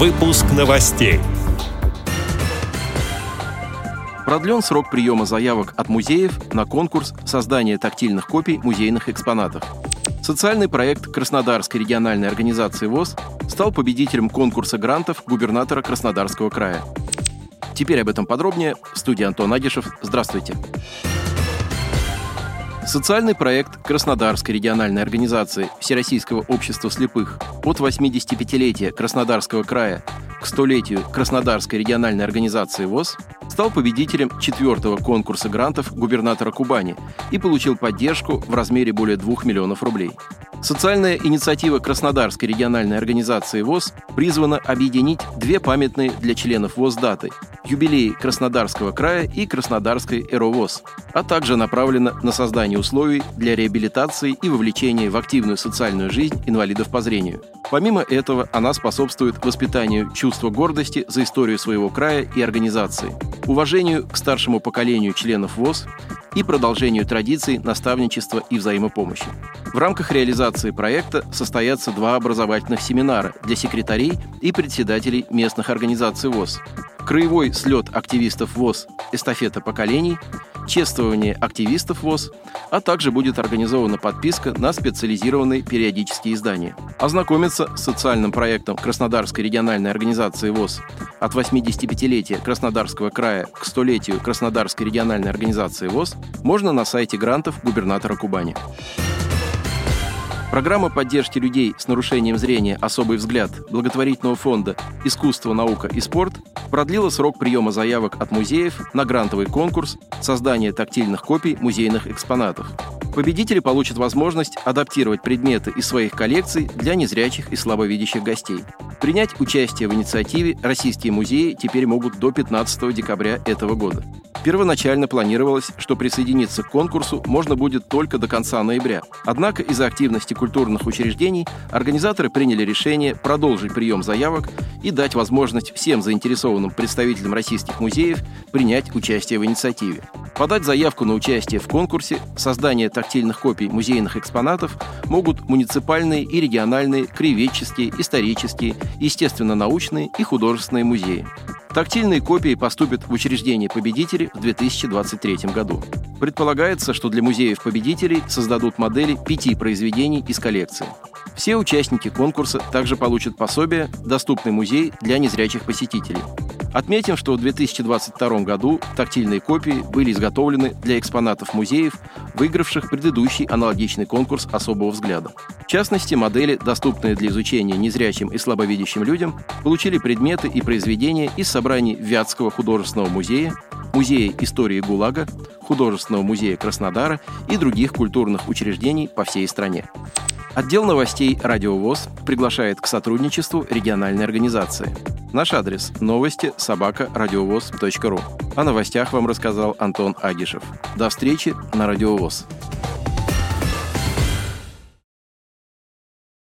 Выпуск новостей. Продлен срок приема заявок от музеев на конкурс создания тактильных копий музейных экспонатов. Социальный проект Краснодарской региональной организации ВОЗ стал победителем конкурса грантов губернатора Краснодарского края. Теперь об этом подробнее. В студии Антон Агишев. Здравствуйте. Социальный проект Краснодарской региональной организации Всероссийского общества слепых от 85-летия Краснодарского края к столетию Краснодарской региональной организации ВОЗ стал победителем четвертого конкурса грантов губернатора Кубани и получил поддержку в размере более 2 миллионов рублей. Социальная инициатива Краснодарской региональной организации ВОЗ призвана объединить две памятные для членов ВОЗ даты – юбилеи Краснодарского края и Краснодарской ЭРОВОЗ, а также направлена на создание условий для реабилитации и вовлечения в активную социальную жизнь инвалидов по зрению. Помимо этого, она способствует воспитанию чувства гордости за историю своего края и организации, уважению к старшему поколению членов ВОЗ и продолжению традиций наставничества и взаимопомощи. В рамках реализации проекта состоятся два образовательных семинара для секретарей и председателей местных организаций ВОЗ. Краевой слет активистов ВОЗ «Эстафета поколений», чествование активистов ВОЗ, а также будет организована подписка на специализированные периодические издания. Ознакомиться с социальным проектом Краснодарской региональной организации ВОЗ от 85-летия Краснодарского края к столетию Краснодарской региональной организации ВОЗ можно на сайте грантов губернатора Кубани. Программа поддержки людей с нарушением зрения «Особый взгляд» благотворительного фонда «Искусство, наука и спорт» продлила срок приема заявок от музеев на грантовый конкурс создания тактильных копий музейных экспонатов. Победители получат возможность адаптировать предметы из своих коллекций для незрячих и слабовидящих гостей. Принять участие в инициативе российские музеи теперь могут до 15 декабря этого года. Первоначально планировалось, что присоединиться к конкурсу можно будет только до конца ноября. Однако из-за активности культурных учреждений организаторы приняли решение продолжить прием заявок и дать возможность всем заинтересованным представителям российских музеев принять участие в инициативе. Подать заявку на участие в конкурсе создание тактильных копий музейных экспонатов могут муниципальные и региональные краеведческие, исторические, естественно-научные и художественные музеи. Тактильные копии поступят в учреждение победителей в 2023 году. Предполагается, что для музеев победителей создадут модели пяти произведений из коллекции. Все участники конкурса также получат пособие «Доступный музей для незрячих посетителей». Отметим, что в 2022 году тактильные копии были изготовлены для экспонатов музеев, выигравших предыдущий аналогичный конкурс особого взгляда. В частности, модели, доступные для изучения незрячим и слабовидящим людям, получили предметы и произведения из собраний Вятского художественного музея, Музея истории ГУЛАГа, Художественного музея Краснодара и других культурных учреждений по всей стране. Отдел новостей «Радиовоз» приглашает к сотрудничеству региональной организации. Наш адрес – новости собака ру. О новостях вам рассказал Антон Агишев. До встречи на «Радиовоз».